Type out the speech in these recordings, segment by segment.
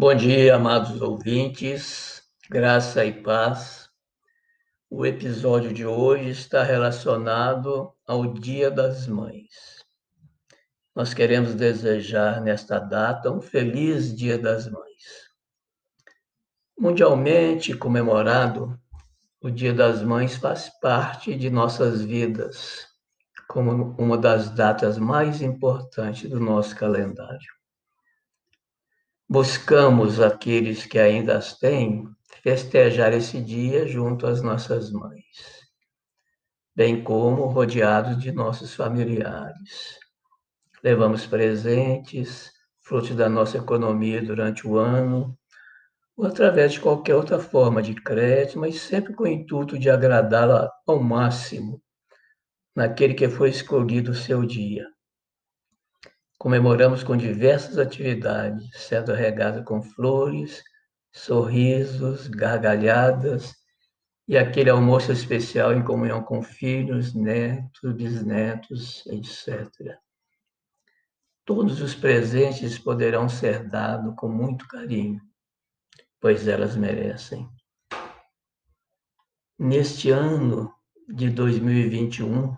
Bom dia, amados ouvintes, graça e paz. O episódio de hoje está relacionado ao Dia das Mães. Nós queremos desejar nesta data um feliz Dia das Mães. Mundialmente comemorado, o Dia das Mães faz parte de nossas vidas, como uma das datas mais importantes do nosso calendário. Buscamos aqueles que ainda as têm festejar esse dia junto às nossas mães, bem como rodeados de nossos familiares. Levamos presentes, frutos da nossa economia durante o ano, ou através de qualquer outra forma de crédito, mas sempre com o intuito de agradá-la ao máximo naquele que foi escolhido o seu dia. Comemoramos com diversas atividades, sendo regada com flores, sorrisos, gargalhadas e aquele almoço especial em comunhão com filhos, netos, bisnetos, etc. Todos os presentes poderão ser dados com muito carinho, pois elas merecem. Neste ano de 2021,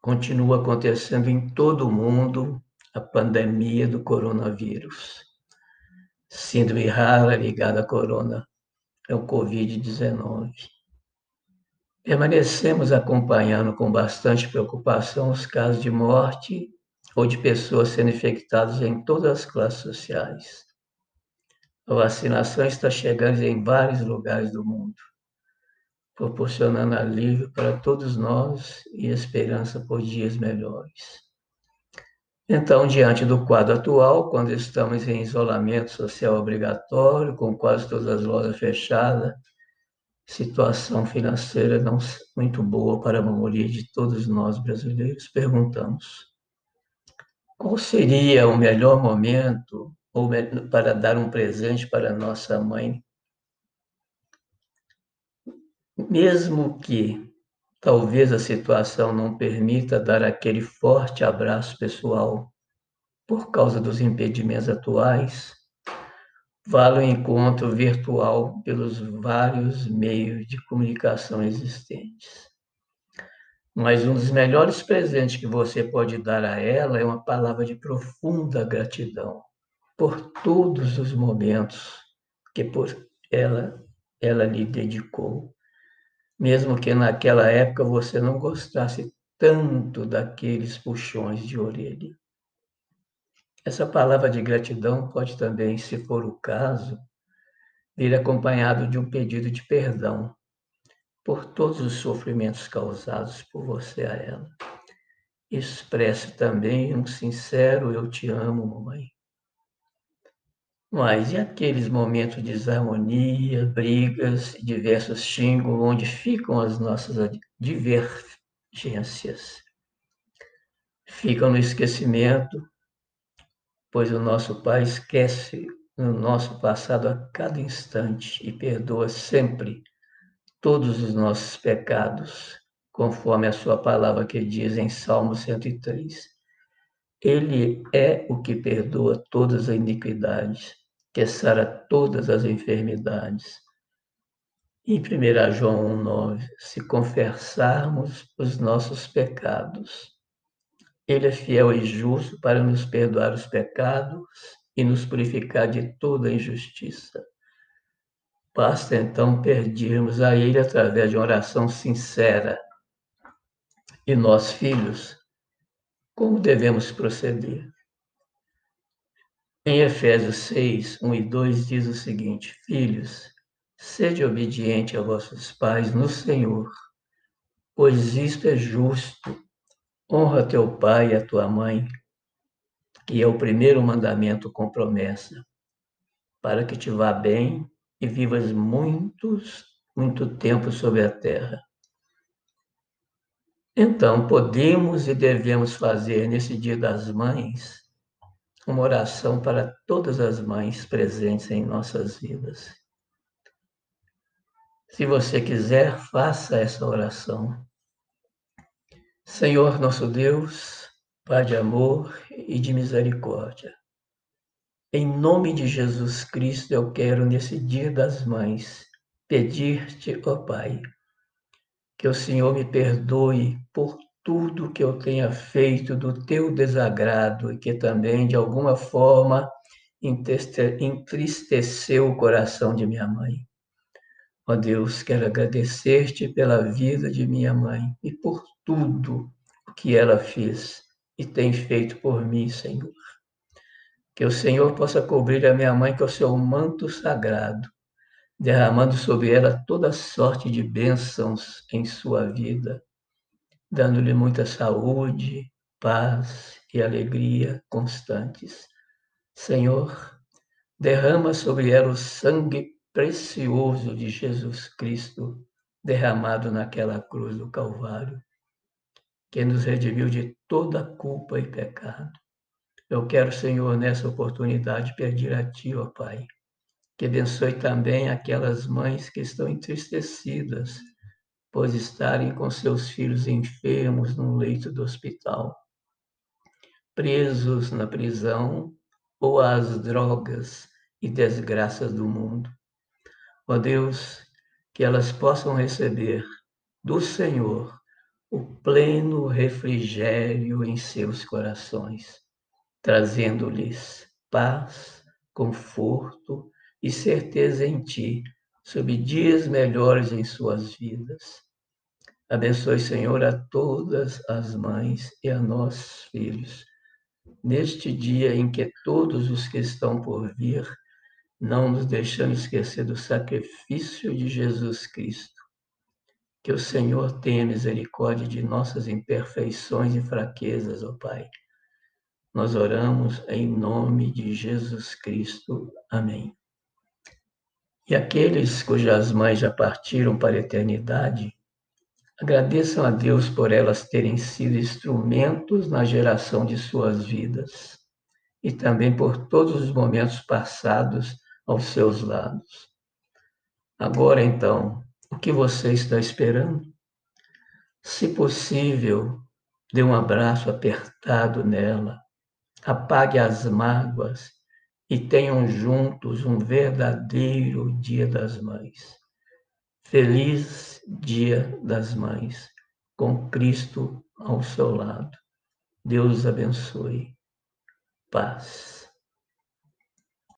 continua acontecendo em todo o mundo a pandemia do coronavírus. Síndrome rara ligada à corona, é o Covid-19. Permanecemos acompanhando com bastante preocupação os casos de morte ou de pessoas sendo infectadas em todas as classes sociais. A vacinação está chegando em vários lugares do mundo, proporcionando alívio para todos nós e esperança por dias melhores. Então, diante do quadro atual, quando estamos em isolamento social obrigatório, com quase todas as lojas fechadas, situação financeira não muito boa para a maioria de todos nós brasileiros, perguntamos: qual seria o melhor momento para dar um presente para nossa mãe? Mesmo que Talvez a situação não permita dar aquele forte abraço pessoal por causa dos impedimentos atuais. Vale o encontro virtual pelos vários meios de comunicação existentes. Mas um dos melhores presentes que você pode dar a ela é uma palavra de profunda gratidão por todos os momentos que por ela ela lhe dedicou mesmo que naquela época você não gostasse tanto daqueles puxões de orelha. Essa palavra de gratidão pode também, se for o caso, vir acompanhado de um pedido de perdão por todos os sofrimentos causados por você a ela. Expresse também um sincero eu te amo, mamãe. Mas e aqueles momentos de desarmonia, brigas e diversos xingos, onde ficam as nossas divergências? Ficam no esquecimento, pois o nosso Pai esquece o nosso passado a cada instante e perdoa sempre todos os nossos pecados, conforme a sua palavra que diz em Salmo 103. Ele é o que perdoa todas as iniquidades que sara todas as enfermidades. Em 1 João 1,9, se confessarmos os nossos pecados, Ele é fiel e justo para nos perdoar os pecados e nos purificar de toda injustiça. Basta então pedirmos a Ele através de uma oração sincera. E nós, filhos, como devemos proceder? Em Efésios 6, 1 e 2 diz o seguinte: Filhos, sede obediente a vossos pais no Senhor, pois isto é justo. Honra teu pai e a tua mãe, que é o primeiro mandamento com promessa, para que te vá bem e vivas muitos, muito tempo sobre a terra. Então, podemos e devemos fazer nesse Dia das Mães uma oração para todas as mães presentes em nossas vidas. Se você quiser, faça essa oração. Senhor nosso Deus, Pai de amor e de misericórdia, Em nome de Jesus Cristo, eu quero, nesse Dia das Mães, pedir-te, ó Pai, que o Senhor me perdoe por tudo que eu tenha feito do teu desagrado e que também, de alguma forma, entristeceu o coração de minha mãe. Ó Deus, quero agradecer-te pela vida de minha mãe e por tudo o que ela fez e tem feito por mim, Senhor. Que o Senhor possa cobrir a minha mãe com o seu manto sagrado, derramando sobre ela toda sorte de bênçãos em sua vida, dando-lhe muita saúde, paz e alegria constantes. Senhor, derrama sobre ela o sangue precioso de Jesus Cristo, derramado naquela cruz do Calvário, que nos redimiu de toda culpa e pecado eu quero, Senhor, nessa oportunidade, pedir a Ti, ó Pai, que abençoe também aquelas mães que estão entristecidas, pois estarem com seus filhos enfermos num leito do hospital, presos na prisão ou às drogas e desgraças do mundo. Ó Deus, que elas possam receber do Senhor o pleno refrigério em seus corações trazendo-lhes paz, conforto e certeza em ti, sob dias melhores em suas vidas. Abençoe, Senhor, a todas as mães e a nós, filhos, neste dia em que todos os que estão por vir, não nos deixando esquecer do sacrifício de Jesus Cristo. Que o Senhor tenha misericórdia de nossas imperfeições e fraquezas, ó Pai nós oramos em nome de Jesus Cristo. Amém. E aqueles cujas mães já partiram para a eternidade, agradeçam a Deus por elas terem sido instrumentos na geração de suas vidas e também por todos os momentos passados aos seus lados. Agora, então, o que você está esperando? Se possível, dê um abraço apertado nela apague as mágoas e tenham juntos um verdadeiro Dia das Mães. Feliz Dia das Mães, com Cristo ao seu lado. Deus abençoe. Paz.